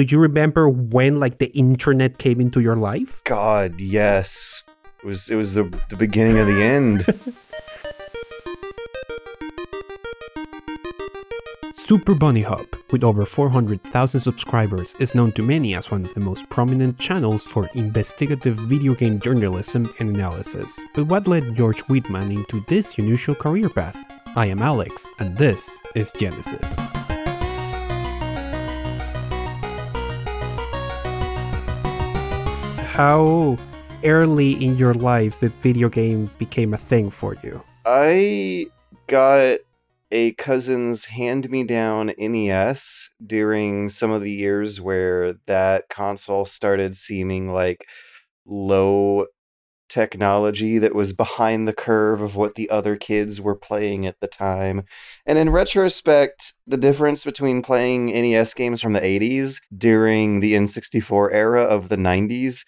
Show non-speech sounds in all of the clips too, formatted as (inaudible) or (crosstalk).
Do you remember when like the internet came into your life? God, yes. It was it was the the beginning of the end. (laughs) Super Bunnyhop, with over 400,000 subscribers, is known to many as one of the most prominent channels for investigative video game journalism and analysis. But what led George Weidman into this unusual career path? I am Alex, and this is Genesis. How early in your lives did video game became a thing for you? I got a cousin's hand me down NES during some of the years where that console started seeming like low technology that was behind the curve of what the other kids were playing at the time. And in retrospect, the difference between playing NES games from the 80s during the N64 era of the 90s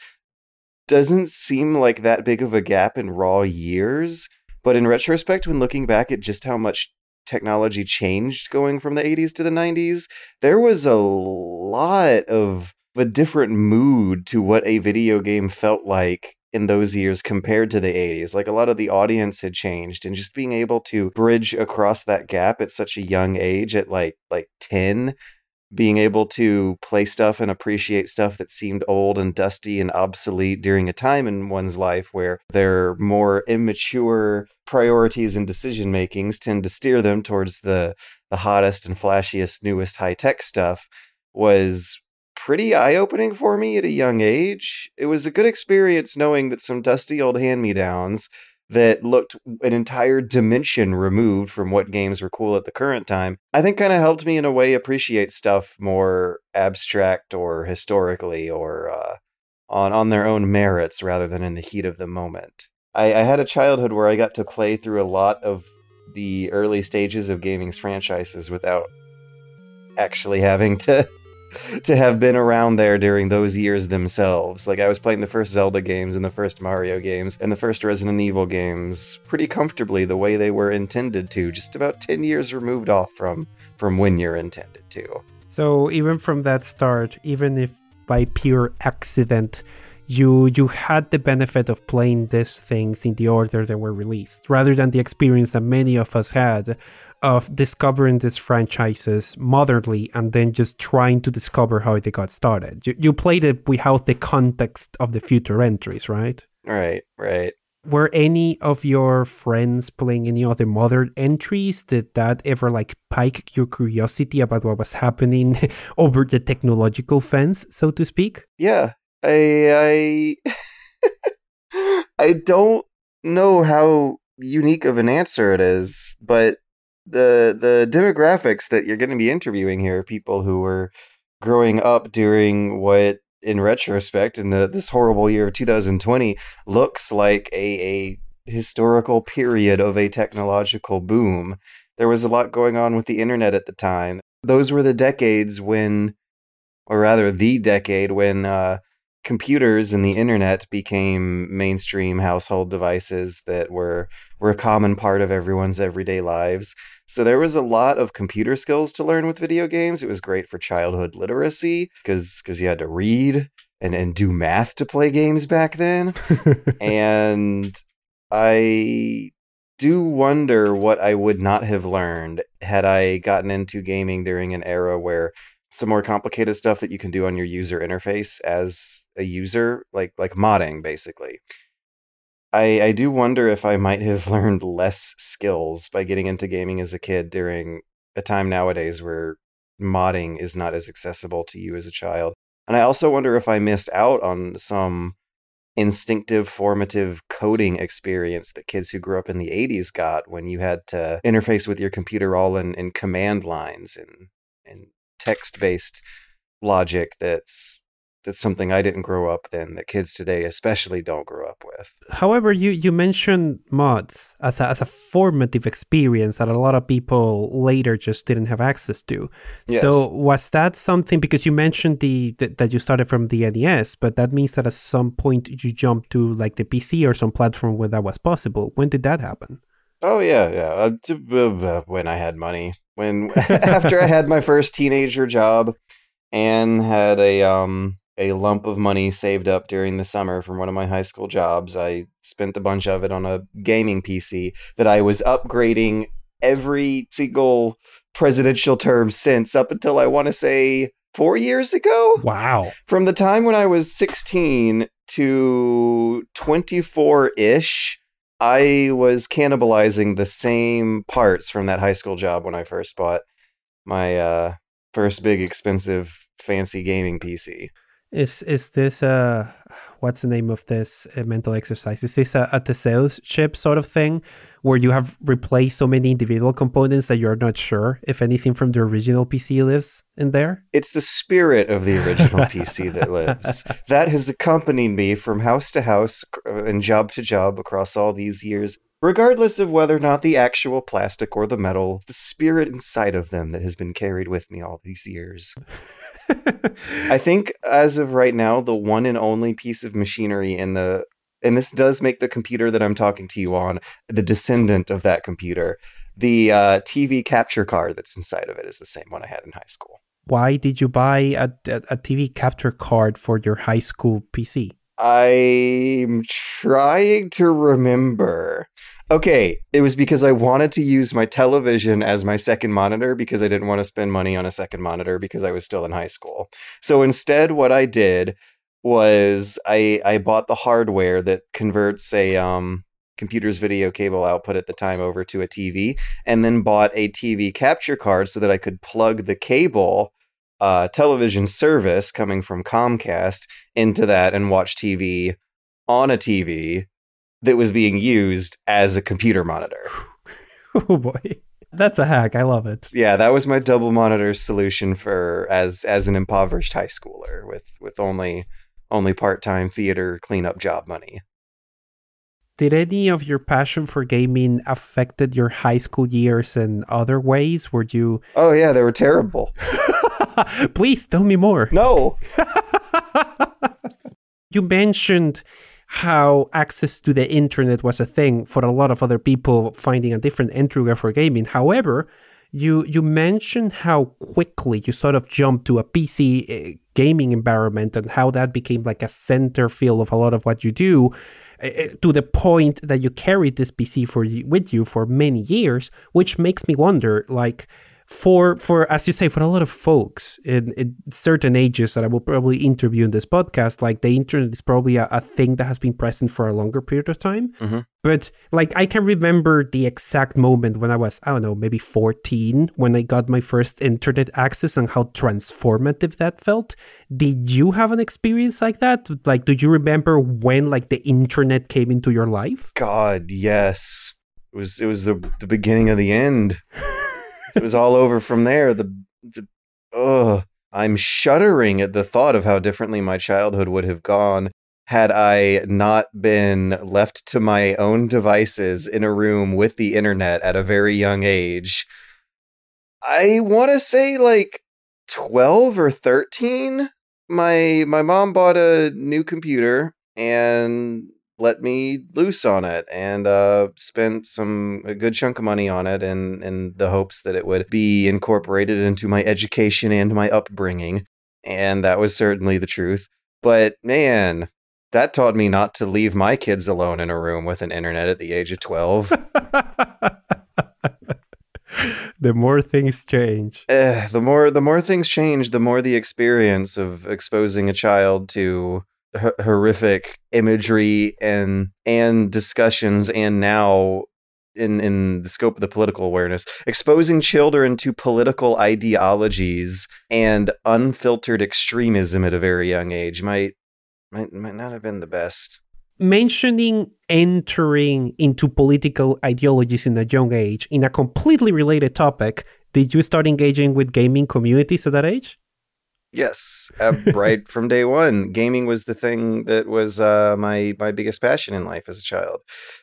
doesn't seem like that big of a gap in raw years. But in retrospect, when looking back at just how much technology changed going from the 80s to the 90s, there was a lot of a different mood to what a video game felt like in those years compared to the 80s. Like a lot of the audience had changed and just being able to bridge across that gap at such a young age at like like 10 being able to play stuff and appreciate stuff that seemed old and dusty and obsolete during a time in one's life where their more immature priorities and decision makings tend to steer them towards the the hottest and flashiest newest high-tech stuff was pretty eye-opening for me at a young age. It was a good experience knowing that some dusty old hand-me-downs that looked an entire dimension removed from what games were cool at the current time, I think kind of helped me in a way appreciate stuff more abstract or historically or uh, on on their own merits rather than in the heat of the moment. I, I had a childhood where I got to play through a lot of the early stages of gaming's franchises without actually having to (laughs) to have been around there during those years themselves. Like I was playing the first Zelda games and the first Mario games and the first Resident Evil games pretty comfortably the way they were intended to, just about 10 years removed off from from when you're intended to. So even from that start, even if by pure accident you you had the benefit of playing these things in the order they were released rather than the experience that many of us had of discovering these franchises modernly and then just trying to discover how they got started. You, you played it without the context of the future entries, right? Right, right. Were any of your friends playing any other modern entries? Did that ever like pique your curiosity about what was happening (laughs) over the technological fence, so to speak? Yeah, I I (laughs) I don't know how unique of an answer it is, but the the demographics that you're going to be interviewing here are people who were growing up during what in retrospect in the this horrible year of 2020 looks like a, a historical period of a technological boom. There was a lot going on with the internet at the time. Those were the decades when or rather the decade when uh, computers and the internet became mainstream household devices that were were a common part of everyone's everyday lives. So there was a lot of computer skills to learn with video games. It was great for childhood literacy because because you had to read and and do math to play games back then. (laughs) and I do wonder what I would not have learned had I gotten into gaming during an era where some more complicated stuff that you can do on your user interface as a user, like like modding, basically. I I do wonder if I might have (laughs) learned less skills by getting into gaming as a kid during a time nowadays where modding is not as accessible to you as a child. And I also wonder if I missed out on some instinctive formative coding experience that kids who grew up in the 80s got when you had to interface with your computer all in, in command lines and and text based logic that's that's something I didn't grow up then that kids today especially don't grow up with. However, you you mentioned mods as a, as a formative experience that a lot of people later just didn't have access to. Yes. So was that something because you mentioned the, the, that you started from the NES, but that means that at some point you jumped to like the PC or some platform where that was possible. When did that happen? Oh yeah, yeah. Uh, when I had money, when (laughs) after I had my first teenager job, and had a um a lump of money saved up during the summer from one of my high school jobs. I spent a bunch of it on a gaming PC that I was upgrading every single presidential term since up until I want to say 4 years ago. Wow. From the time when I was 16 to 24-ish, I was cannibalizing the same parts from that high school job when I first bought my uh first big expensive fancy gaming PC. Is is this uh what's the name of this uh, mental exercise? Is this a, a Theseus ship sort of thing where you have replaced so many individual components that you're not sure if anything from the original PC lives in there? It's the spirit of the original PC (laughs) that lives. That has accompanied me from house to house and job to job across all these years. Regardless of whether or not the actual plastic or the metal, the spirit inside of them that has been carried with me all these years. (laughs) I think as of right now, the one and only piece of machinery in the and this does make the computer that I'm talking to you on the descendant of that computer. The uh, TV capture card that's inside of it is the same one I had in high school. Why did you buy a, a, a TV capture card for your high school PC? I'm trying to remember. Okay, it was because I wanted to use my television as my second monitor because I didn't want to spend money on a second monitor because I was still in high school. So instead what I did was I I bought the hardware that converts a um computer's video cable output at the time over to a TV and then bought a TV capture card so that I could plug the cable uh, television service coming from Comcast into that and watch TV on a TV that was being used as a computer monitor. (laughs) oh boy. That's a hack. I love it. Yeah, that was my double monitor solution for as as an impoverished high schooler with with only only part-time theater cleanup job money. Did any of your passion for gaming affected your high school years in other ways? Were you Oh yeah, they were terrible. (laughs) Please tell me more. No. (laughs) you mentioned how access to the internet was a thing for a lot of other people finding a different entry for gaming. However, you you mentioned how quickly you sort of jumped to a PC eh, gaming environment and how that became like a center field of a lot of what you do eh, eh, to the point that you carried this PC for with you for many years, which makes me wonder like for for as you say for a lot of folks in, in, certain ages that i will probably interview in this podcast like the internet is probably a, a thing that has been present for a longer period of time. Mm-hmm. but like i can remember the exact moment when i was i don't know maybe 14 when i got my first internet access and how transformative that felt. Did you have an experience like that? Like do you remember when like the internet came into your life? God yes. It was it was the the beginning of the end (laughs) it was all over from there. The, the ugh, I'm shuddering at the thought of how differently my childhood would have gone had I not been left to my own devices in a room with the internet at a very young age. I want to say like 12 or 13. My my mom bought a new computer and let me loose on it and uh, spent some a good chunk of money on it in in the hopes that it would be incorporated into my education and my upbringing. And that was certainly the truth. But man, that taught me not to leave my kids alone in a room with an internet at the age of 12. (laughs) the more things change. Uh, the more the more things change, the more the experience of exposing a child to horrific imagery and and discussions and now in in the scope of the political awareness exposing children to political ideologies and unfiltered extremism at a very young age might might might not have been the best. Mentioning entering into political ideologies in a young age in a completely related topic did you start engaging with gaming communities at that age Yes, uh, right (laughs) from day one, gaming was the thing that was uh, my my biggest passion in life as a child.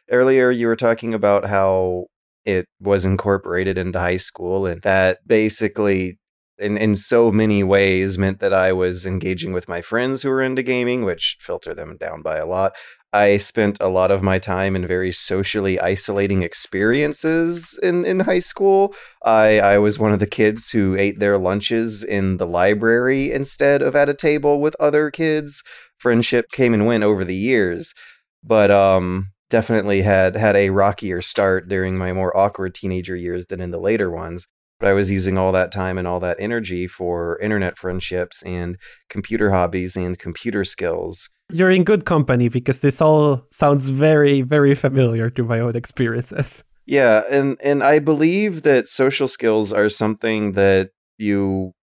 Earlier, you were talking about how it was incorporated into high school, and that basically in, in so many ways meant that I was engaging with my friends who were into gaming, which filter them down by a lot. I spent a lot of my time in very socially isolating experiences in, in high school. I, I was one of the kids who ate their lunches in the library instead of at a table with other kids. Friendship came and went over the years, but um, definitely had had a rockier start during my more awkward teenager years than in the later ones but I was using all that time and all that energy for internet friendships and computer hobbies and computer skills. You're in good company because this all sounds very, very familiar to my own experiences. Yeah, and and I believe that social skills are something that you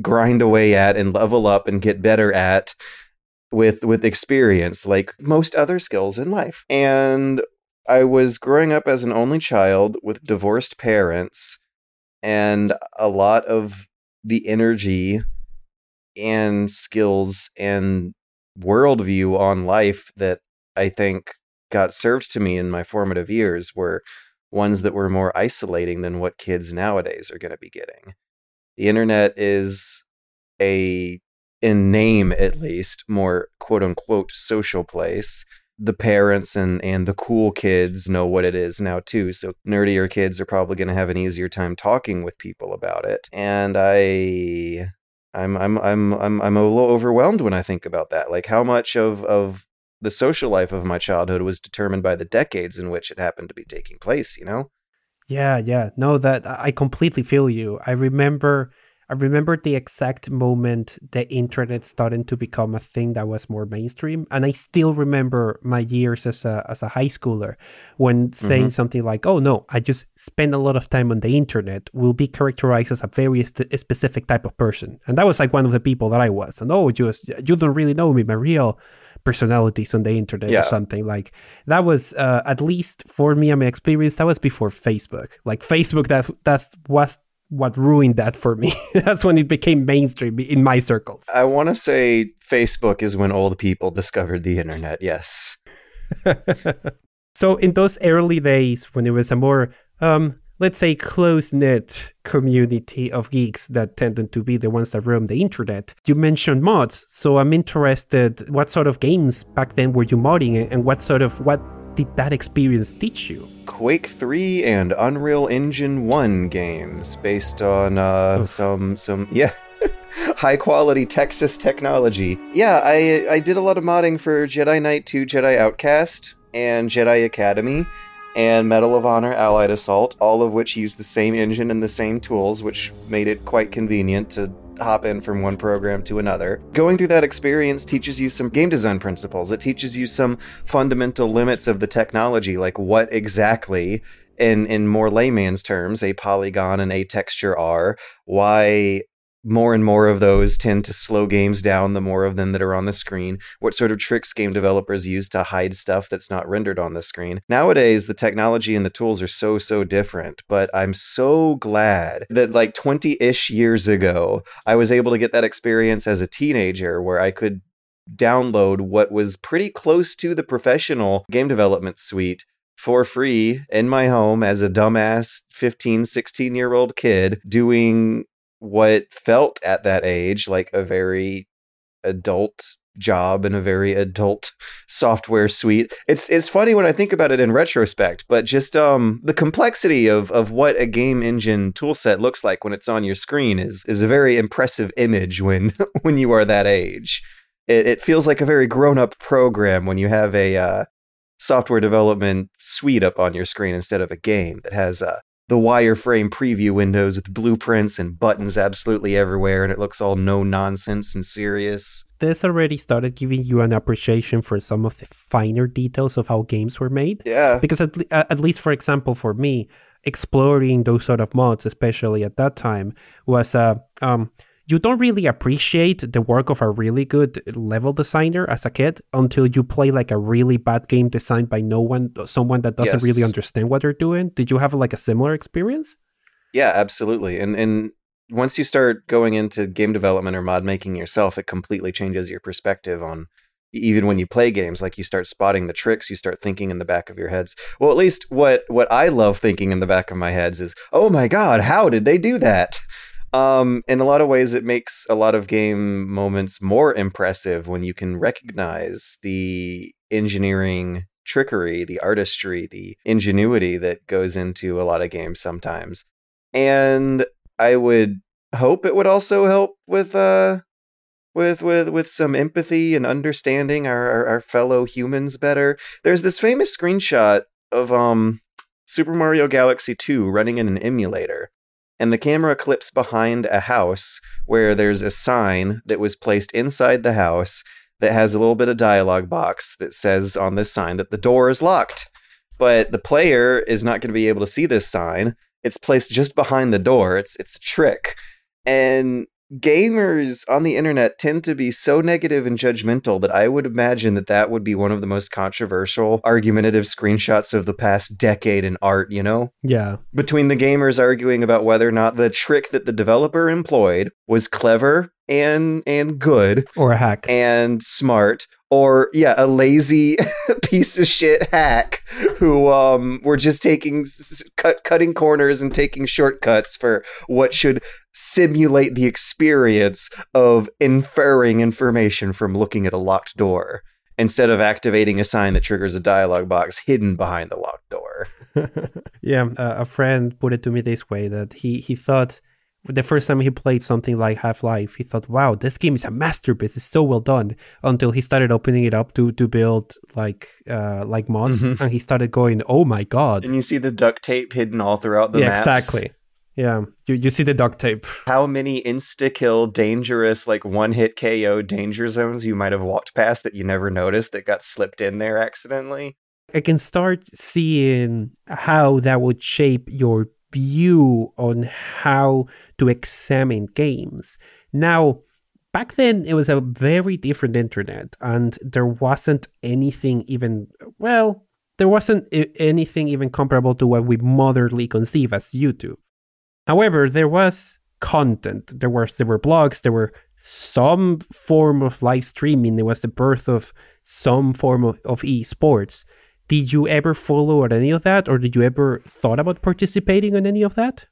grind away at and level up and get better at with with experience like most other skills in life. And I was growing up as an only child with divorced parents and a lot of the energy and skills and worldview on life that I think got served to me in my formative years were ones that were more isolating than what kids nowadays are going to be getting. The internet is a, in name at least, more quote unquote social place the parents and and the cool kids know what it is now too. So nerdier kids are probably going to have an easier time talking with people about it. And i i'm i'm i'm i'm i'm a little overwhelmed when i think about that. Like how much of of the social life of my childhood was determined by the decades in which it happened to be taking place you know? Yeah yeah. No that i completely feel you. I remember I remember the exact moment the internet started to become a thing that was more mainstream, and I still remember my years as a as a high schooler when saying mm-hmm. something like, "Oh no, I just spend a lot of time on the internet," will be characterized as a very st- specific type of person, and that was like one of the people that I was. And oh, just you don't really know me, my real personalities on the internet yeah. or something like that was uh, at least for me and my experience that was before facebook like facebook that that was what ruined that for me. (laughs) That's when it became mainstream in my circles. I want to say Facebook is when old people discovered the internet. Yes. (laughs) so in those early days when it was a more um, let's say close knit community of geeks that tended to be the ones that roam the internet. You mentioned mods, so I'm interested what sort of games back then were you modding and what sort of what did that experience teach you? Quake 3 and Unreal Engine 1 games based on uh, some some yeah (laughs) high quality Texas technology. Yeah, I I did a lot of modding for Jedi Knight 2, Jedi Outcast, and Jedi Academy and Medal of Honor Allied Assault, all of which use the same engine and the same tools, which made it quite convenient to hop in from one program to another. Going through that experience teaches you some game design principles. It teaches you some fundamental limits of the technology, like what exactly in in more layman's terms a polygon and a texture are, why more and more of those tend to slow games down the more of them that are on the screen. What sort of tricks game developers use to hide stuff that's not rendered on the screen. Nowadays the technology and the tools are so so different but i'm so glad that like 20-ish years ago i was able to get that experience as a teenager where i could download what was pretty close to the professional game development suite for free in my home as a dumbass 15 16 year old kid doing what felt at that age like a very adult job and a very adult (laughs) software suite. It's it's funny when I think about it in retrospect, but just um the complexity of of what a game engine toolset looks like when it's on your screen is is a very impressive image when (laughs) when you are that age. It, it feels like a very grown up program when you have a uh, software development suite up on your screen instead of a game that has uh, the wireframe preview windows with blueprints and buttons absolutely everywhere, and it looks all no nonsense and serious. This already started giving you an appreciation for some of the finer details of how games were made. Yeah. Because at, at least, for example, for me, exploring those sort of mods, especially at that time, was uh, um, you don't really appreciate the work of a really good level designer as a kid until you play like a really bad game designed by no one, someone that doesn't yes. really understand what they're doing. Did you have like a similar experience? Yeah, absolutely. And and once you start going into game development or mod making yourself, it completely changes your perspective on even when you play games like you start spotting the tricks you start thinking in the back of your heads well at least what what i love thinking in the back of my heads is oh my god how did they do that Um, in a lot of ways, it makes a lot of game moments more impressive when you can recognize the engineering trickery, the artistry, the ingenuity that goes into a lot of games sometimes. And I would hope it would also help with uh with with with some empathy and understanding our, our, our fellow humans better. There's this famous screenshot of um Super Mario Galaxy 2 running in an emulator. And the camera clips behind a house where there's a sign that was placed inside the house that has a little bit of dialogue box that says on this sign that the door is locked. But the player is not going to be able to see this sign. It's placed just behind the door. It's it's a trick. And gamers on the internet tend to be so negative and judgmental that I would imagine that that would be one of the most controversial, argumentative screenshots of the past decade in art, you know? Yeah. Between the gamers arguing about whether or not the trick that the developer employed was clever and and good or a hack and smart or yeah a lazy (laughs) piece of shit hack who um were just taking cut cutting corners and taking shortcuts for what should simulate the experience of inferring information from looking at a locked door instead of activating a sign that triggers a dialog box hidden behind the locked door. (laughs) yeah, uh, a friend put it to me this way that he he thought the first time he played something like Half-Life, he thought, "Wow, this game is a masterpiece. It's so well done." Until he started opening it up to to build like uh like mods, mm-hmm. and he started going, "Oh my god!" And you see the duct tape hidden all throughout the yeah, maps. exactly. Yeah, you, you see the duct tape. How many insta kill, dangerous, like one hit KO danger zones you might have walked past that you never noticed that got slipped in there accidentally? I can start seeing how that would shape your view on how to examine games. Now, back then it was a very different internet and there wasn't anything even, well, there wasn't anything even comparable to what we modernly conceive as YouTube. However, there was content. There was there were blogs. There were some form of live streaming. There was the birth of some form of, of esports. Did you ever follow or any of that, or did you ever thought about participating in any of that?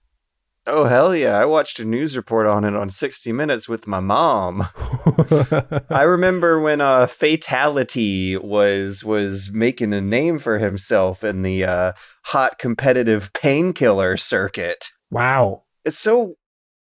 Oh hell yeah! I watched a news report on it on 60 Minutes with my mom. (laughs) I remember when uh, Fatality was was making a name for himself in the uh, hot competitive painkiller circuit. Wow. It's so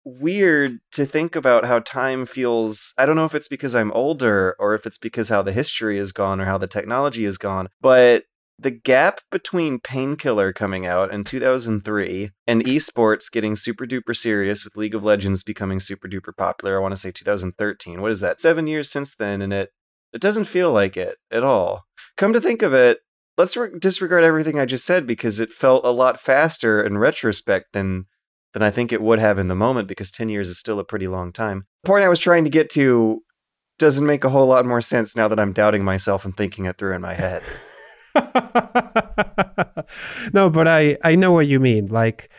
weird to think about how time feels. I don't know if it's because I'm older or if it's because how the history is gone or how the technology is gone, but the gap between Painkiller coming out in 2003 and esports getting super duper serious with League of Legends becoming super duper popular, I want to say 2013. What is that? 7 years since then and it it doesn't feel like it at all. Come to think of it, let's re- disregard everything I just said because it felt a lot faster in retrospect than than I think it would have in the moment because 10 years is still a pretty long time. The point I was trying to get to doesn't make a whole lot more sense now that I'm doubting myself and thinking it through in my head. (laughs) (laughs) no, but I I know what you mean. Like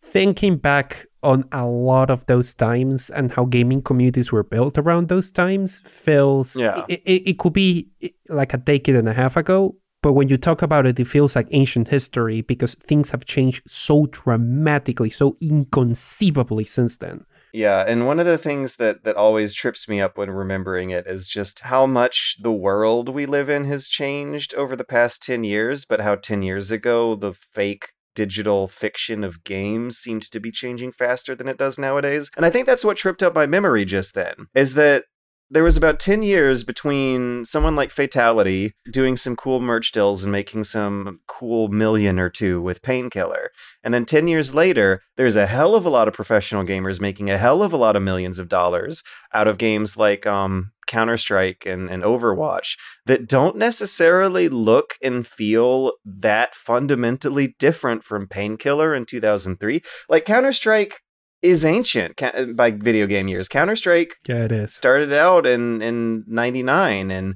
thinking back on a lot of those times and how gaming communities were built around those times feels yeah. it, it, it could be like a decade and a half ago but when you talk about it, it feels like ancient history because things have changed so dramatically, so inconceivably since then. Yeah, and one of the things that that always trips me up when remembering it is just how much the world we live in has changed over the past 10 years, but how 10 years ago the fake digital fiction of games seemed to be changing faster than it does nowadays. And I think that's what tripped up my memory just then. Is that there was about 10 years between someone like Fatality doing some cool merch deals and making some cool million or two with Painkiller. And then 10 years later, there's a hell of a lot of professional gamers making a hell of a lot of millions of dollars out of games like um, Counter Strike and, and Overwatch that don't necessarily look and feel that fundamentally different from Painkiller in 2003. Like Counter Strike is ancient by video game years. Counter Strike, yeah, it is started out in in '99, and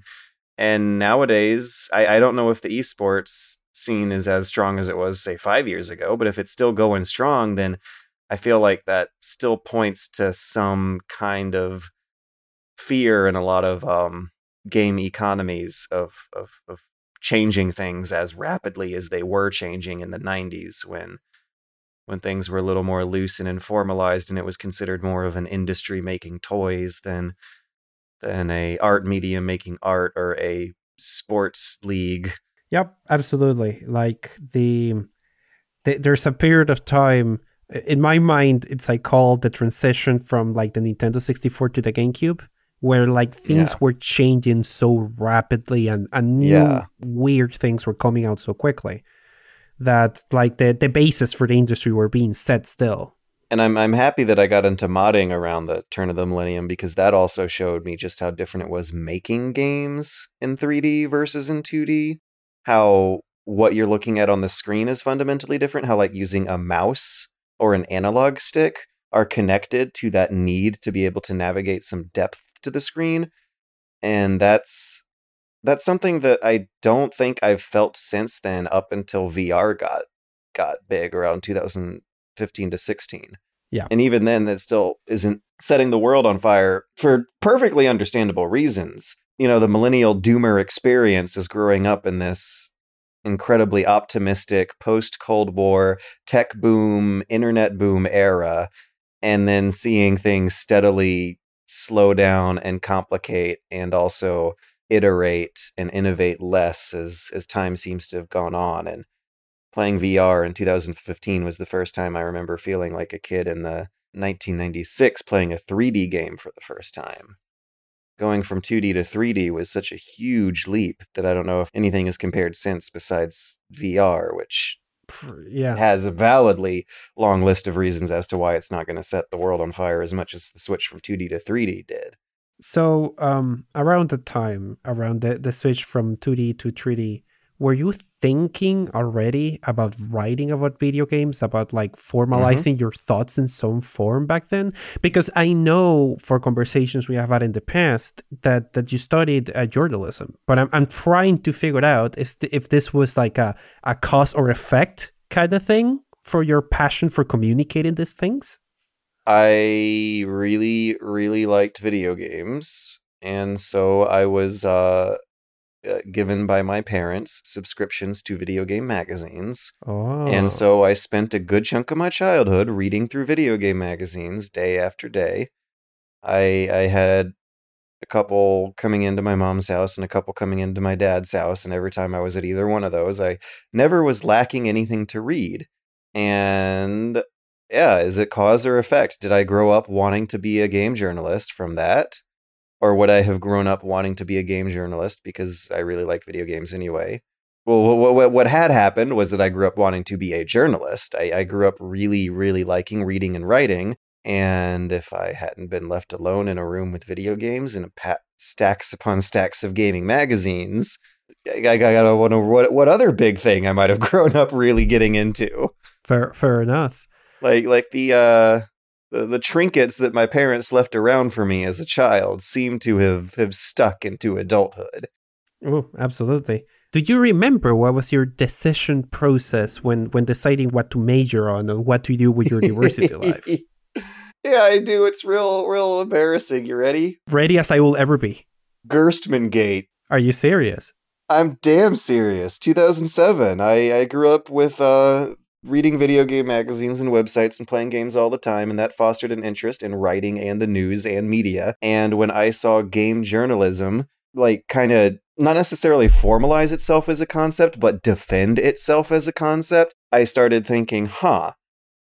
and nowadays, I, I don't know if the esports scene is as strong as it was say five years ago, but if it's still going strong, then I feel like that still points to some kind of fear in a lot of um, game economies of, of of changing things as rapidly as they were changing in the 90s when when things were a little more loose and informalized and it was considered more of an industry making toys than than a art medium making art or a sports league. Yep, absolutely. Like the, the there's a period of time in my mind it's like called the transition from like the Nintendo 64 to the GameCube where like things Yeah. were changing so rapidly and, and new Yeah. weird things were coming out so quickly that like the, the basis for the industry were being set still. And I'm I'm happy that I got into modding around the turn of the millennium because that also showed me just how different it was making games in 3D versus in 2D. How what you're looking at on the screen is fundamentally different. How like using a mouse or an analog stick are connected to that need to be able to navigate some depth to the screen. And that's that's something that I don't think I've felt since then up until VR got got big around 2015 to 16. Yeah. And even then it still isn't setting the world on fire for perfectly understandable reasons. You know, the millennial doomer experience is growing up in this incredibly optimistic post Cold War tech boom, internet boom era, and then seeing things steadily slow down and complicate and also iterate and innovate less as as time seems to have gone on and playing VR in 2015 was the first time I remember feeling like a kid in the 1996 playing a 3D game for the first time. Going from 2D to 3D was such a huge leap that I don't know if anything has compared since besides VR, which Yeah. has a validly long list of reasons as to why it's not going to set the world on fire as much as the switch from 2D to 3D did. So um around the time around the, the switch from 2D to 3D, were you thinking already about writing about video games, about like formalizing your thoughts in some form back then? Because I know for conversations we have had in the past that that you studied uh, journalism, but I'm I'm trying to figure out is th- if this was like a a cause or effect kind of thing for your passion for communicating these things. I really, really liked video games. And so I was uh, uh, given by my parents subscriptions to video game magazines. Oh, And so I spent a good chunk of my childhood reading through video game magazines day after day. I I had a couple coming into my mom's house and a couple coming into my dad's house and every time I was at either one of those I never was lacking anything to read. And yeah, is it cause or effect? Did I grow up wanting to be a game journalist from that? Or would I have grown up wanting to be a game journalist because I really like video games anyway? Well, what, what, had happened was that I grew up wanting to be a journalist. I, I grew up really, really liking reading and writing. And if I hadn't been left alone in a room with video games and stacks upon stacks of gaming magazines, I, I gotta wonder what what other big thing I might have (laughs) grown up really getting into. fair fair enough. Like like the uh the, the trinkets that my parents left around for me as a child seem to have have stuck into adulthood. Oh, absolutely. Do you remember what was your decision process when when deciding what to major on or what to do with your university life? (laughs) Yeah, I do. It's real real embarrassing. You ready? Ready as I will ever be. Gerstmann Gate. Are you serious? I'm damn serious. 2007. I, I grew up with uh, reading video game magazines and websites and playing games all the time, and that fostered an interest in writing and the news and media. And when I saw game journalism, like, kind of not necessarily formalize itself as a concept, but defend itself as a concept, I started thinking, huh,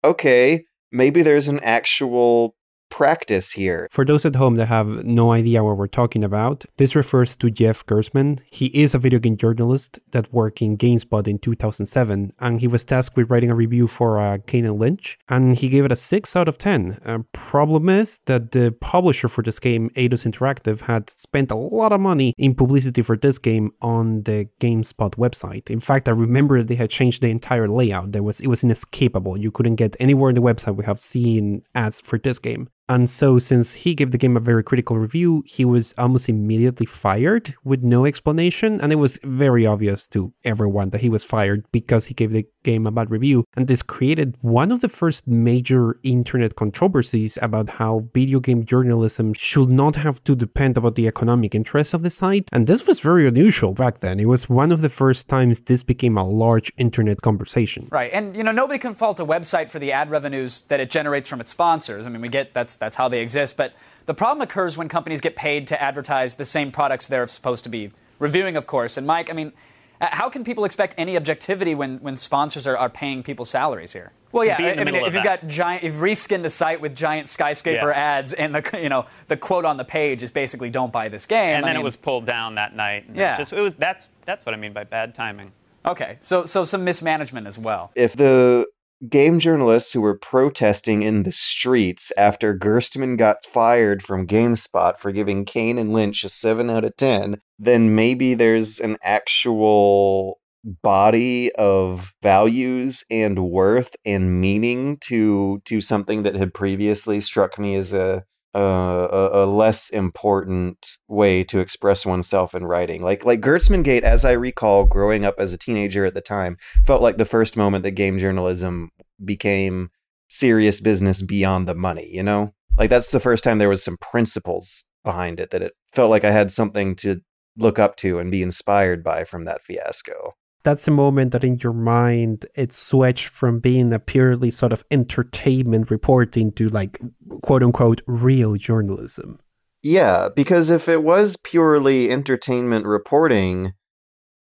okay, maybe there's an actual practice here. For those at home that have no idea what we're talking about, this refers to Jeff Gerstmann. He is a video game journalist that worked in GameSpot in 2007, and he was tasked with writing a review for uh, Kane and Lynch, and he gave it a 6 out of 10. Uh, problem is that the publisher for this game, Eidos Interactive, had spent a lot of money in publicity for this game on the GameSpot website. In fact, I remember they had changed the entire layout. There was it was inescapable. You couldn't get anywhere on the website we have seen ads for this game. And so, since he gave the game a very critical review, he was almost immediately fired with no explanation. And it was very obvious to everyone that he was fired because he gave the game a bad review. And this created one of the first major internet controversies about how video game journalism should not have to depend about the economic interests of the site. And this was very unusual back then. It was one of the first times this became a large internet conversation. Right. And, you know, nobody can fault a website for the ad revenues that it generates from its sponsors. I mean, we get that's that's how they exist. But the problem occurs when companies get paid to advertise the same products they're supposed to be reviewing, of course. And Mike, I mean, uh, how can people expect any objectivity when, when sponsors are, are paying people's salaries here? Well, yeah, I, I mean, if you've got giant, if you've reskinned the site with giant skyscraper yeah. ads, and the (laughs) you know the quote on the page is basically "Don't buy this game," and then I mean, it was pulled down that night. Yeah, it, just, it was that's that's what I mean by bad timing. Okay, so so some mismanagement as well. If the game journalists who were protesting in the streets after Gerstmann got fired from GameSpot for giving Kane and Lynch a 7 out of 10, then maybe there's an actual body of values and worth and meaning to to something that had previously struck me as a uh, a, a, less important way to express oneself in writing. Like like Gerstmann Gate, as I recall, growing up as a teenager at the time, felt like the first moment that game journalism became serious business beyond the money. You know, like that's the first time there was some principles behind it that it felt like I had something to look up to and be inspired by from that fiasco that's a moment that in your mind it switched from being a purely sort of entertainment reporting to like quote unquote real journalism. Yeah, because if it was purely entertainment reporting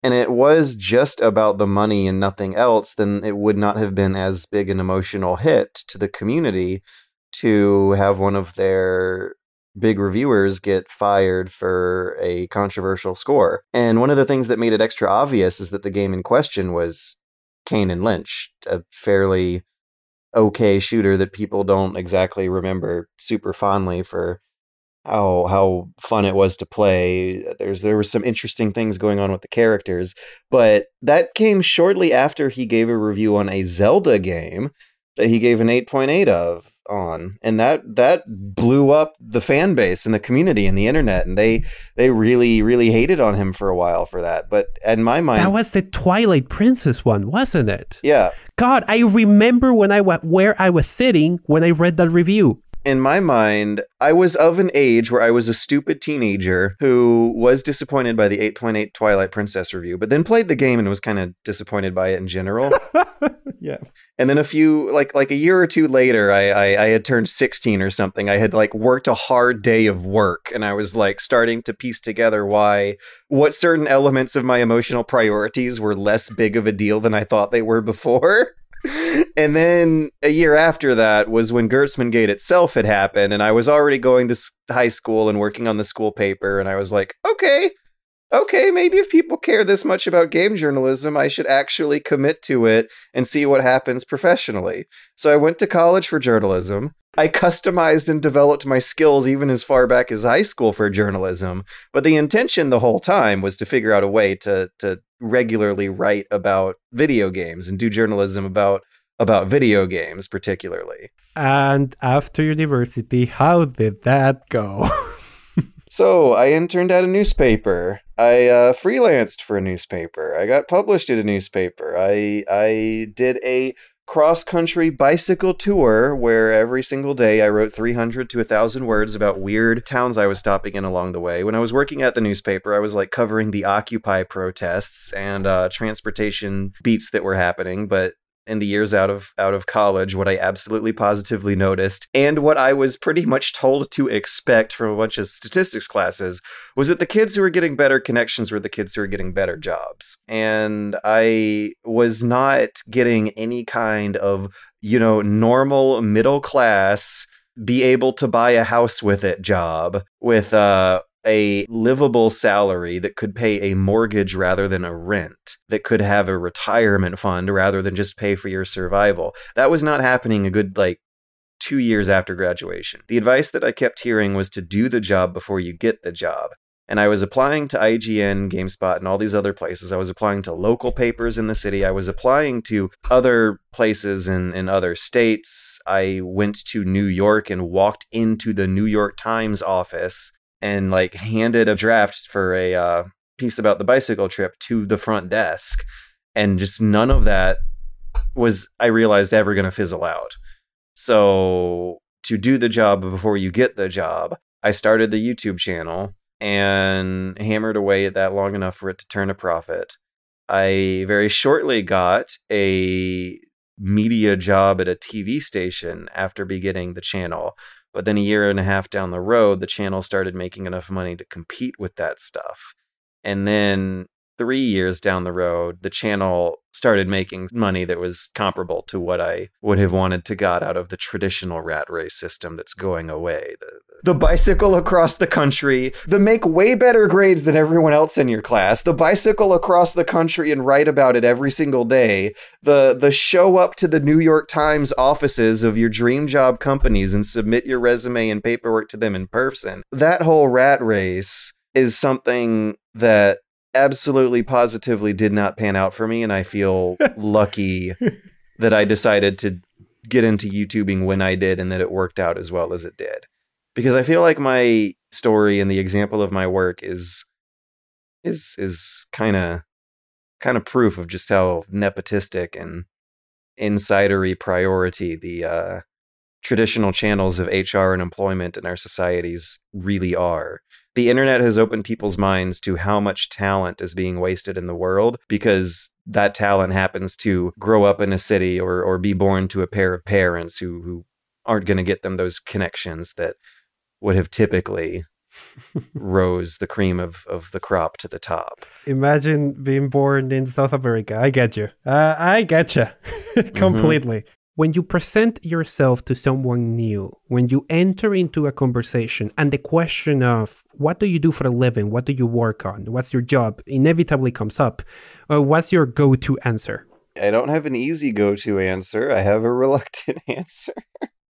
and it was just about the money and nothing else, then it would not have been as big an emotional hit to the community to have one of their big reviewers get fired for a controversial score. And one of the things that made it extra obvious is that the game in question was Kane and Lynch, a fairly okay shooter that people don't exactly remember super fondly for how how fun it was to play. There's there were some interesting things going on with the characters, but that came shortly after he gave a review on a Zelda game that he gave an 8.8 of on. And that that blew up the fan base and the community and the internet. And they they really really hated on him for a while for that. But in my mind that was the twilight princess one wasn't it? Yeah. God i remember when i went where i was sitting when i read that review in my mind, I was of an age where I was a stupid teenager who was disappointed by the 8.8 Twilight Princess review, but then played the game and was kind of disappointed by it in general. (laughs) yeah. And then a few, like like a year or two later, I, I I had turned 16 or something. I had like worked a hard day of work, and I was like starting to piece together why what certain elements of my emotional priorities were less big of a deal than I thought they were before (laughs) and then a year after that was when Gerstmann Gate itself had happened, and I was already going to high school and working on the school paper, and I was like, okay, okay, maybe if people care this much about game journalism, I should actually commit to it and see what happens professionally. So I went to college for journalism. I customized and developed my skills even as far back as high school for journalism. But the intention the whole time was to figure out a way to to regularly write about video games and do journalism about about video games particularly. And after university, how did that go? (laughs) so I interned at a newspaper. I uh, freelanced for a newspaper. I got published at a newspaper. I I did a cross country bicycle tour where every single day I wrote 300 to 1,000 words about weird towns I was stopping in along the way. When I was working at the newspaper, I was like covering the Occupy protests and uh, transportation beats that were happening, but in the years out of out of college what i absolutely positively noticed and what i was pretty much told to expect from a bunch of statistics classes was that the kids who were getting better connections were the kids who were getting better jobs. And i was not getting any kind of you know normal middle class be able to buy a house with it job with uh a livable salary that could pay a mortgage rather than a rent, that could have a retirement fund rather than just pay for your survival. That was not happening a good, like, two years after graduation. The advice that I kept hearing was to do the job before you get the job. And I was applying to IGN, GameSpot, and all these other places. I was applying to local papers in the city. I was applying to other places in, in other states. I went to New York and walked into the New York Times office and like handed a draft for a uh, piece about the bicycle trip to the front desk. And just none of that was, I realized, ever going to fizzle out. So to do the job before you get the job, I started the YouTube channel and hammered away at that long enough for it to turn a profit. I very shortly got a media job at a TV station after beginning the channel. But then a year and a half down the road, the channel started making enough money to compete with that stuff. And then three years down the road, the channel started making money that was comparable to what I would have wanted to got out of the traditional rat race system that's going away. The, the bicycle across the country, the make way better grades than everyone else in your class, the bicycle across the country and write about it every single day, the the show up to the New York Times offices of your dream job companies and submit your resume and paperwork to them in person. That whole rat race is something that absolutely positively did not pan out for me and I feel (laughs) lucky that I decided to get into YouTubing when I did and that it worked out as well as it did. Because I feel like my story and the example of my work is is is kind of kind of proof of just how nepotistic and insidery priority the uh, traditional channels of HR and employment in our societies really are. The internet has opened people's minds to how much talent is being wasted in the world because that talent happens to grow up in a city or or be born to a pair of parents who who aren't going to get them those connections that would have typically (laughs) rose the cream of, of the crop to the top. Imagine being born in South America. I get you. Uh, I get you (laughs) completely. Mm-hmm when you present yourself to someone new, when you enter into a conversation and the question of what do you do for a living, what do you work on, what's your job, inevitably comes up, uh, what's your go to answer? I don't have an easy go to answer. I have a reluctant (laughs) answer.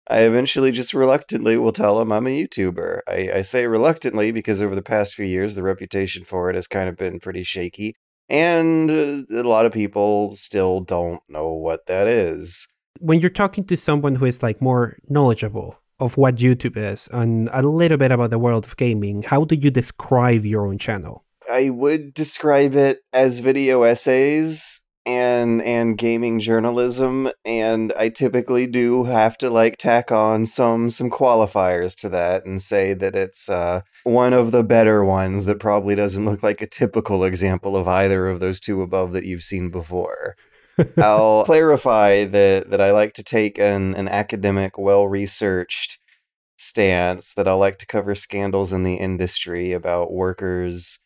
I eventually just reluctantly will tell them I'm a YouTuber. I, I say reluctantly because over the past few years, the reputation for it has kind of been pretty shaky. And uh, a lot of people still don't know what that is when you're talking to someone who is like more knowledgeable of what YouTube is and a little bit about the world of gaming, how do you describe your own channel? I would describe it as video essays and and gaming journalism and I typically do have to like tack on some some qualifiers to that and say that it's uh, one of the better ones that probably doesn't look like a typical example of either of those two above that you've seen before. (laughs) I'll clarify that that I like to take an, an academic, well researched stance, that I like to cover scandals in the industry about workers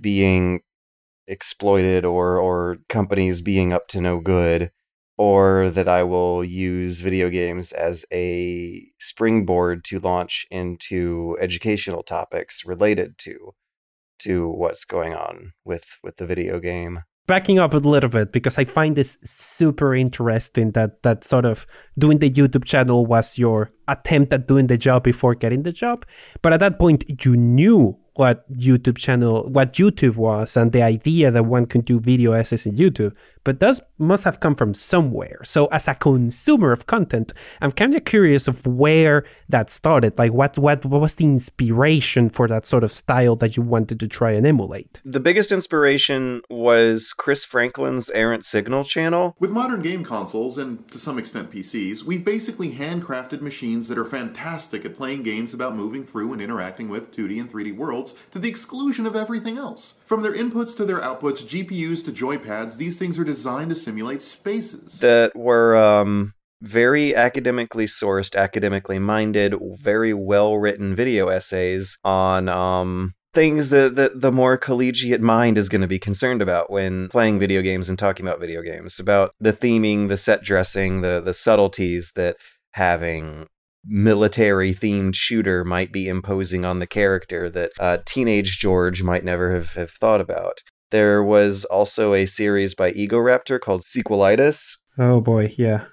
being exploited or or companies being up to no good or that I will use video games as a springboard to launch into educational topics related to to what's going on with with the video game backing up a little bit because I find this super interesting that that sort of doing the YouTube channel was your attempt at doing the job before getting the job. But at that point, you knew what YouTube channel, what YouTube was, and the idea that one could do video essays in YouTube. But those must have come from somewhere. So as a consumer of content, I'm kind of curious of where that started. Like what, what what was the inspiration for that sort of style that you wanted to try and emulate? The biggest inspiration was Chris Franklin's Errant Signal channel. With modern game consoles and to some extent PCs, we've basically handcrafted machines that are fantastic at playing games about moving through and interacting with 2D and 3D worlds to the exclusion of everything else. From their inputs to their outputs, GPUs to joypads, these things are designed to simulate spaces. That were um, very academically sourced, academically minded, very well written video essays on um, things that, that the more collegiate mind is going to be concerned about when playing video games and talking about video games about the theming the set dressing the the subtleties that having military themed shooter might be imposing on the character that uh, teenage George might never have, have thought about. There was also a series by Egoraptor called Sequelitis. Oh boy, yeah.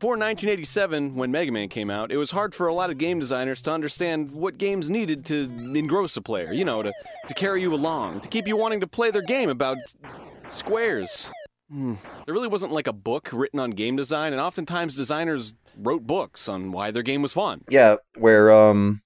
Before 1987, when Mega Man came out, it was hard for a lot of game designers to understand what games needed to engross a player, you know, to, to carry you along, to keep you wanting to play their game about squares. Hmm. There really wasn't like a book written on game design, and oftentimes designers wrote books on why their game was fun. Yeah, where um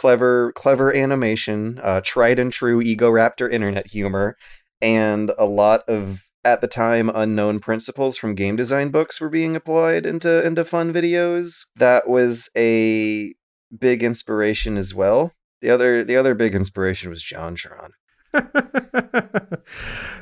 clever clever animation, uh tried and true Egoraptor internet humor, and a lot of at the time unknown principles from game design books were being applied into into fun videos. That was a big inspiration as well. The other the other big inspiration was JonTron. (laughs)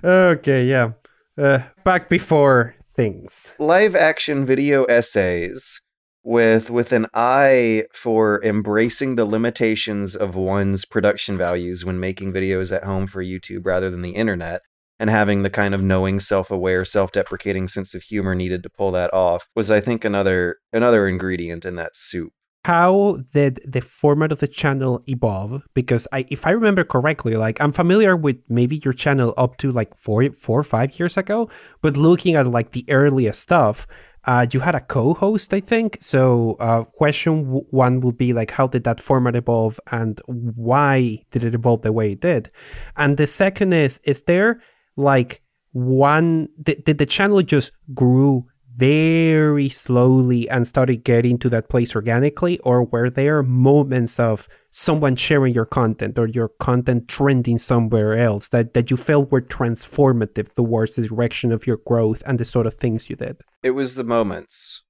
okay, yeah. Uh, back before things. Live action video essays with with an eye for embracing the limitations of one's production values when making videos at home for YouTube rather than the internet and having the kind of knowing self-aware self-deprecating sense of humor needed to pull that off was i think another another ingredient in that soup. How did the format of the channel evolve? Because I, if i remember correctly like i'm familiar with maybe your channel up to like four four or five years ago but looking at like the earliest stuff uh, you had a co-host i think. So uh, question w- one would be like how did that format evolve and why did it evolve the way it did? And the second is is there like one did, did the channel just grew very slowly and started getting to that place organically or were there moments of someone sharing your content or your content trending somewhere else that, that you felt were transformative towards the direction of your growth and the sort of things you did? It was the moments.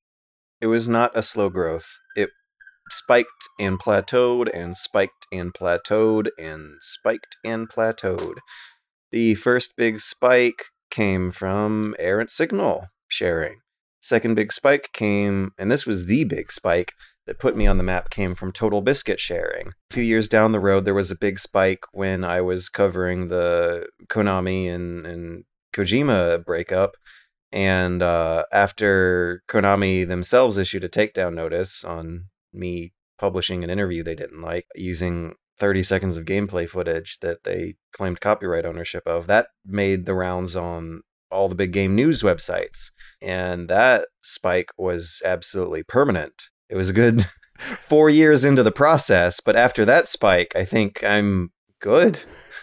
It was not a slow growth. It spiked and plateaued and spiked and plateaued and spiked and plateaued. The first big spike came from errant signal sharing. Second big spike came, and this was the big spike that put me on the map, came from TotalBiscuit sharing. A few years down the road, there was a big spike when I was covering the Konami and, and Kojima breakup. And uh, after Konami themselves issued a takedown notice on me publishing an interview they didn't like using 30 seconds of gameplay footage that they claimed copyright ownership of. That made the rounds on all the big game news websites. And that spike was absolutely permanent. It was a good (laughs) four years into the process, but after that spike, I think I'm good.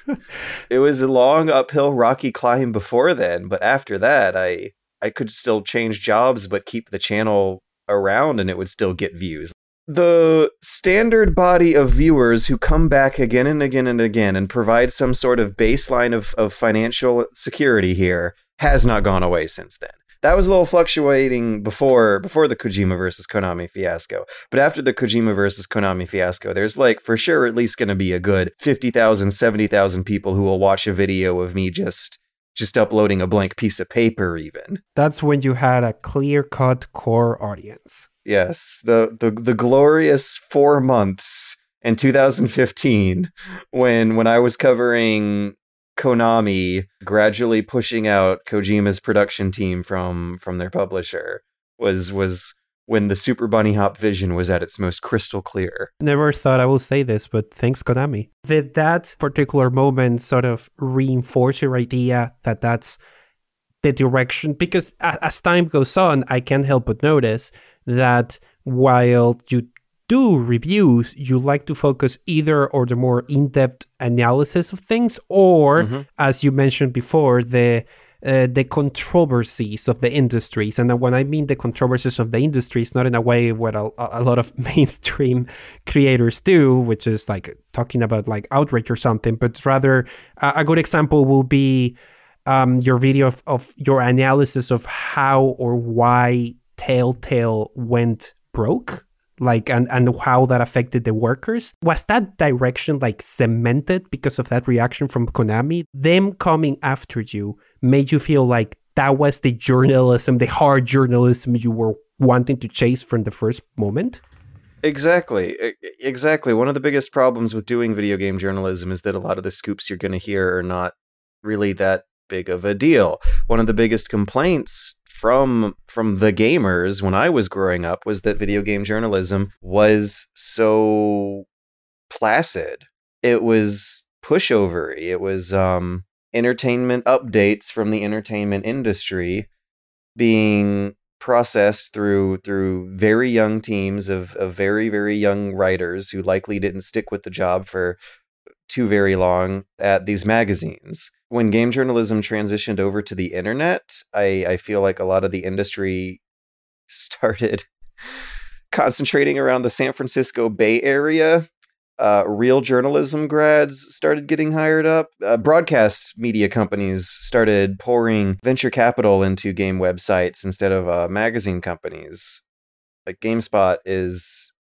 (laughs) it was a long uphill rocky climb before then, but after that I I could still change jobs but keep the channel around and it would still get views the standard body of viewers who come back again and again and again and provide some sort of baseline of, of financial security here has not gone away since then. That was a little fluctuating before before the Kojima versus Konami fiasco. But after the Kojima versus Konami fiasco, there's like for sure at least going to be a good 50,000, 70,000 people who will watch a video of me just just uploading a blank piece of paper even. That's when you had a clear-cut core audience. Yes, the the the glorious 4 months in 2015 when when I was covering Konami gradually pushing out Kojima's production team from from their publisher was was when the Super Bunnyhop vision was at its most crystal clear. Never thought I will say this, but thanks Konami. Did that particular moment sort of reinforce your idea that that's the direction? Because as time goes on, I can't help but notice that while you do reviews, you like to focus either or the more in-depth analysis of things, or mm-hmm. as you mentioned before, the uh, the controversies of the industries. And when I mean the controversies of the industries, not in a way what a, a lot of (laughs) mainstream creators do, which is like talking about like outrage or something, but rather uh, a good example will be um, your video of, of your analysis of how or why Telltale went broke like and and how that affected the workers. Was that direction like cemented because of that reaction from konami? Them coming after you made you feel like that was the journalism the hard journalism you were wanting to chase from the first moment? Exactly. Exactly. One of the biggest problems with doing video game journalism is that a lot of the scoops you're going to hear are not really that big of a deal. One of the biggest complaints from from the gamers when I was growing up was that video game journalism was so placid. It was pushover. It was um, entertainment updates from the entertainment industry being processed through through very young teams of, of very very young writers who likely didn't stick with the job for too very long at these magazines when game journalism transitioned over to the internet i i feel like a lot of the industry started (laughs) concentrating around the san francisco bay area uh, real journalism grads started getting hired up. Uh, broadcast media companies started pouring venture capital into game websites instead of uh, magazine companies. Like GameSpot is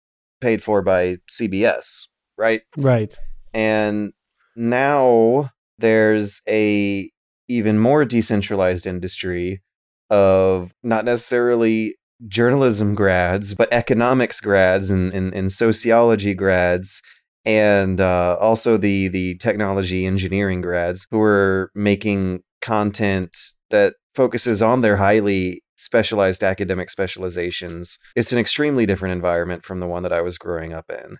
paid for by CBS, right? Right. And now there's a even more decentralized industry of not necessarily journalism grads, but economics grads and, and, and sociology grads and uh, also the the technology engineering grads who are making content that focuses on their highly specialized academic specializations. It's an extremely different environment from the one that I was growing up in.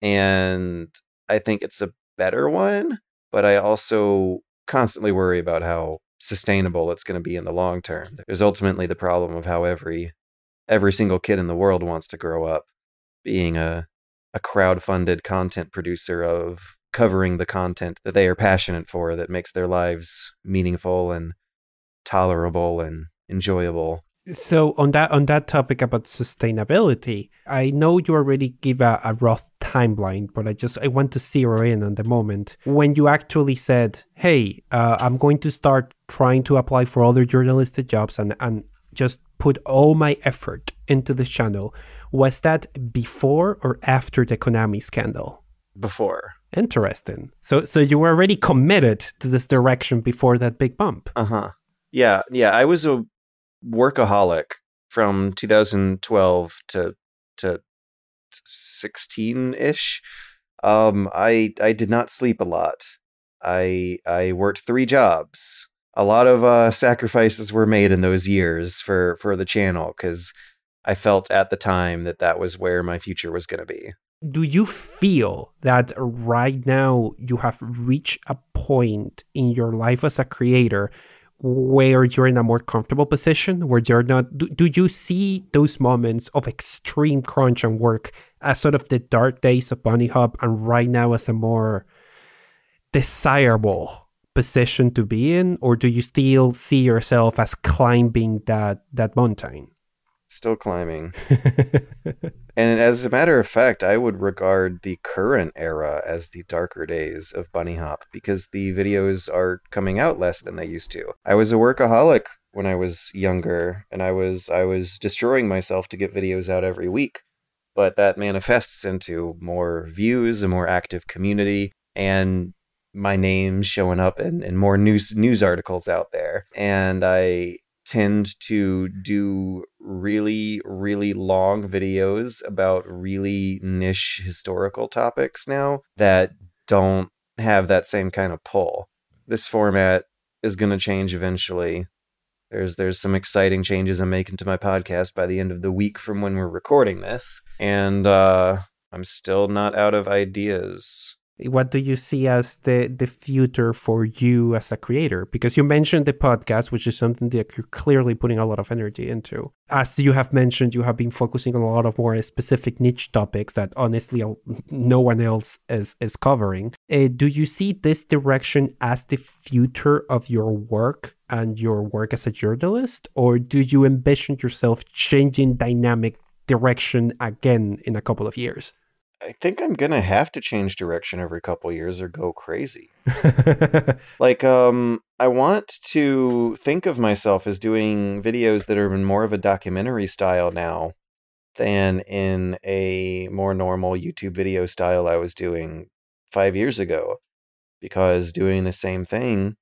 And I think it's a better one, but I also constantly worry about how sustainable it's going to be in the long term. There's ultimately the problem of how every every single kid in the world wants to grow up being a a crowd-funded content producer of covering the content that they are passionate for that makes their lives meaningful and tolerable and enjoyable. So on that on that topic about sustainability, I know you already give a, a rough timeline, but I just I want to zero in on the moment when you actually said, "Hey, uh, I'm going to start trying to apply for other journalistic jobs and and just put all my effort into this channel." Was that before or after the Konami scandal? Before. Interesting. So so you were already committed to this direction before that big bump. Uh-huh. Yeah, yeah, I was a workaholic from 2012 to to 16ish. Um I I did not sleep a lot. I I worked 3 jobs. A lot of uh sacrifices were made in those years for for the channel cuz I felt at the time that that was where my future was going to be. Do you feel that right now you have reached a point in your life as a creator where you're in a more comfortable position, where you're not? Do, do you see those moments of extreme crunch and work as sort of the dark days of Bunnyhop, and right now as a more desirable position to be in, or do you still see yourself as climbing that that mountain? Still climbing. (laughs) and as a matter of fact, I would regard the current era as the darker days of Bunnyhop because the videos are coming out less than they used to. I was a workaholic when I was younger and I was I was destroying myself to get videos out every week. But that manifests into more views, a more active community, and my name showing up in, in more news news articles out there. And I tend to do really, really long videos about really niche historical topics now that don't have that same kind of pull. This format is going to change eventually. There's there's some exciting changes I'm making to my podcast by the end of the week from when we're recording this, and uh, I'm still not out of ideas what do you see as the the future for you as a creator? Because you mentioned the podcast which is something that you're clearly putting a lot of energy into. As you have mentioned you have been focusing on a lot of more specific niche topics that honestly no one else is is covering. Uh, do you see this direction as the future of your work and your work as a journalist? Or do you envision yourself changing dynamic direction again in a couple of years I think I'm gonna have to change direction every couple years or go crazy. (laughs) like, um, I want to think of myself as doing videos that are in more of a documentary style now than in a more normal YouTube video style I was doing five years ago. Because doing the same thing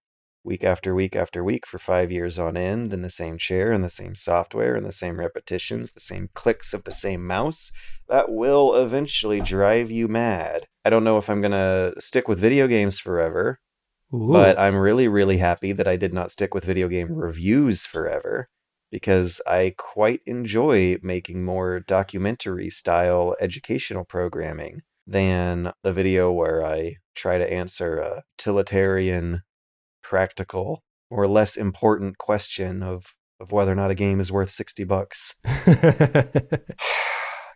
week after week after week for five years on end in the same chair and the same software and the same repetitions, the same clicks of the same mouse, that will eventually drive you mad. I don't know if I'm going to stick with video games forever, Ooh. but I'm really, really happy that I did not stick with video game reviews forever because I quite enjoy making more documentary style educational programming than the video where I try to answer a utilitarian practical or less important question of of whether or not a game is worth 60 bucks. (laughs) (sighs)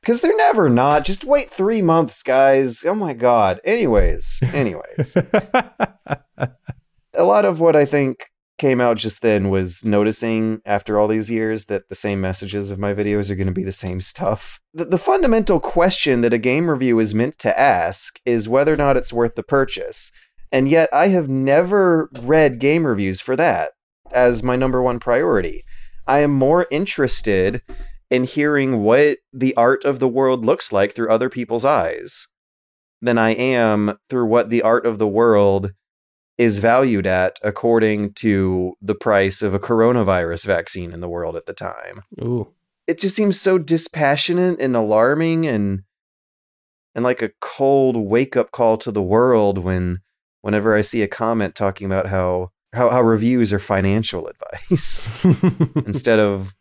Because they're never not. Just wait three months, guys. Oh my god. Anyways, anyways. (laughs) a lot of what I think came out just then was noticing after all these years that the same messages of my videos are going to be the same stuff. The, the fundamental question that a game review is meant to ask is whether or not it's worth the purchase. And yet, I have never read game reviews for that as my number one priority. I am more interested in hearing what the art of the world looks like through other people's eyes than I am through what the art of the world is valued at according to the price of a coronavirus vaccine in the world at the time. Ooh. It just seems so dispassionate and alarming and and like a cold wake up call to the world when whenever I see a comment talking about how how, how reviews are financial (laughs) advice (laughs) instead of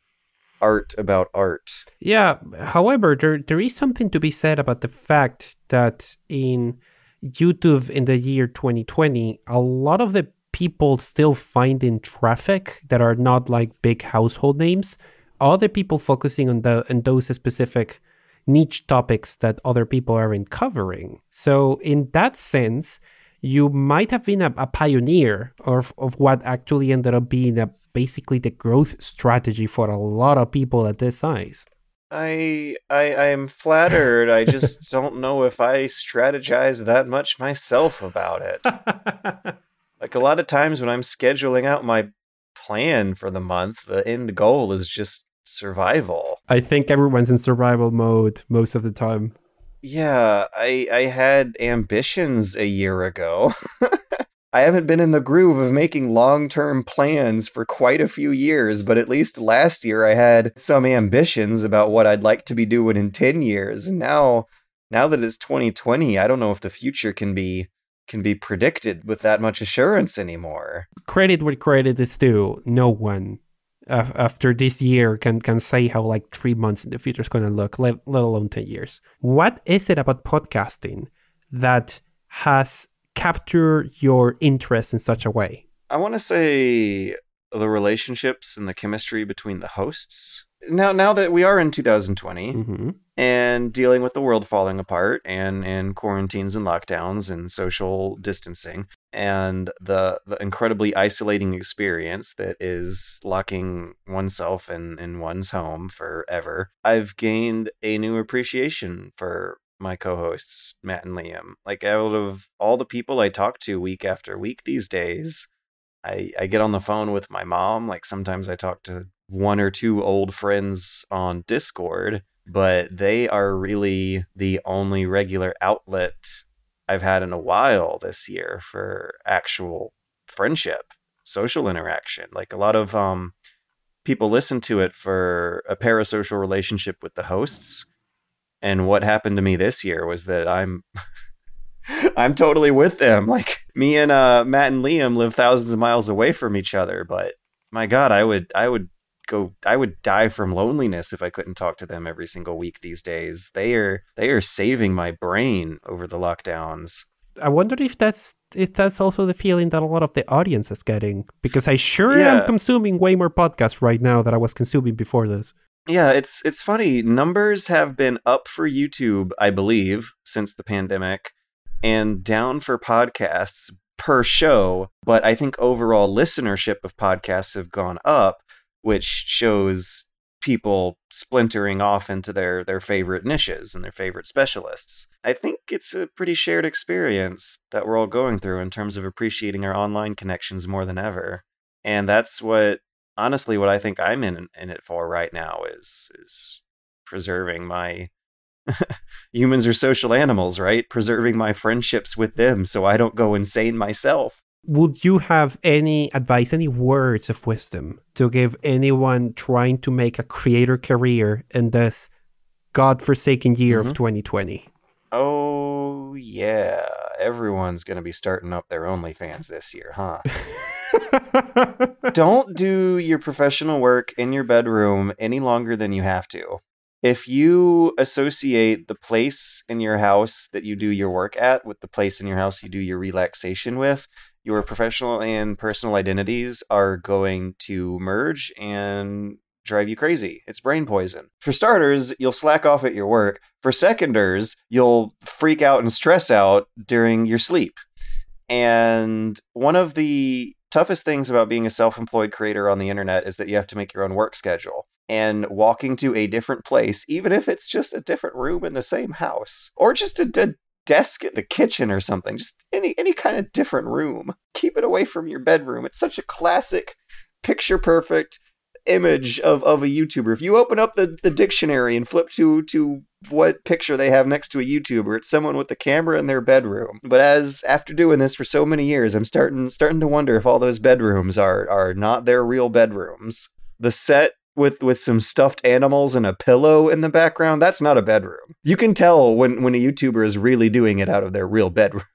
art about art. Yeah, however, there there is something to be said about the fact that in YouTube in the year 2020, a lot of the people still finding traffic that are not like big household names, other people focusing on the on those specific niche topics that other people aren't covering. So in that sense, you might have been a, a pioneer of, of what actually ended up being a basically the growth strategy for a lot of people at this size. I I I'm flattered. I just (laughs) don't know if I strategize that much myself about it. (laughs) like a lot of times when I'm scheduling out my plan for the month, the end goal is just survival. I think everyone's in survival mode most of the time. Yeah, I I had ambitions a year ago. (laughs) I haven't been in the groove of making long term plans for quite a few years, but at least last year I had some ambitions about what I'd like to be doing in 10 years. And now, now that it's 2020, I don't know if the future can be can be predicted with that much assurance anymore. Credit where credit is due. No one after this year can can say how like three months in the future is going to look, let, let alone 10 years. What is it about podcasting that has captured your interest in such a way? I want to say the relationships and the chemistry between the hosts. Now, now that we are in 2020 Mm-hmm. and dealing with the world falling apart and and quarantines and lockdowns and social distancing and the the incredibly isolating experience that is locking oneself in in one's home forever, I've gained a new appreciation for my co-hosts Matt and Liam. Like out of all the people I talk to week after week these days, I I get on the phone with my mom. Like sometimes I talk to one or two old friends on Discord, but they are really the only regular outlet I've had in a while this year for actual friendship, social interaction. Like a lot of um people listen to it for a parasocial relationship with the hosts and what happened to me this year was that I'm (laughs) I'm totally with them. (laughs) Like me and uh, Matt and Liam live thousands of miles away from each other, but my God, I would I would go I would die from loneliness if I couldn't talk to them every single week these days. They are they are saving my brain over the lockdowns. I wonder if that's if that's also the feeling that a lot of the audience is getting because I sure Yeah. am consuming way more podcasts right now than I was consuming before this. Yeah, it's it's funny. Numbers have been up for YouTube, I believe, since the pandemic, and down for podcasts per show. But I think overall listenership of podcasts have gone up, which shows people splintering off into their their favorite niches and their favorite specialists. I think it's a pretty shared experience that we're all going through in terms of appreciating our online connections more than ever. And that's what honestly what I think I'm in in it for right now is is preserving my (laughs) humans are social animals, right? Preserving my friendships with them so I don't go insane myself. Would you have any advice, any words of wisdom to give anyone trying to make a creator career in this godforsaken year of mm-hmm. 2020? Oh yeah, everyone's going to be starting up their OnlyFans this year, huh? (laughs) don't do your professional work in your bedroom any longer than you have to. if you associate the place in your house that you do your work at with the place in your house you do your relaxation with, your professional and personal identities are going to merge and drive you crazy. It's brain poison. For starters, you'll slack off at your work. For seconders, you'll freak out and stress out during your sleep. And one of the toughest things about being a self employed creator on the internet is that you have to make your own work schedule and walking to a different place, even if it's just a different room in the same house, or just a, a desk in the kitchen or something, just any any kind of different room. Keep it away from your bedroom. It's such a classic, picture perfect image mm. of, of a YouTuber. If you open up the, the dictionary and flip to to what picture they have next to a YouTuber, it's someone with a camera in their bedroom. But as after doing this for so many years, I'm starting starting to wonder if all those bedrooms are are not their real bedrooms. The set with with some stuffed animals and a pillow in the background that's not a bedroom. You can tell when when a youtuber is really doing it out of their real bedroom. (laughs)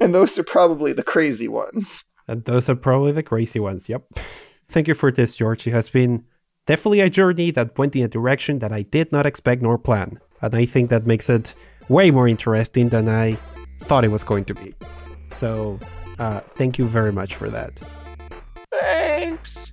And those are probably the crazy ones. And those are probably the crazy ones yep. Thank you for this george. It has been definitely a journey that went in a direction that i did not expect nor plan. And i think that makes it way more interesting than i thought it was going to be. So uh, thank you very much for that. Thanks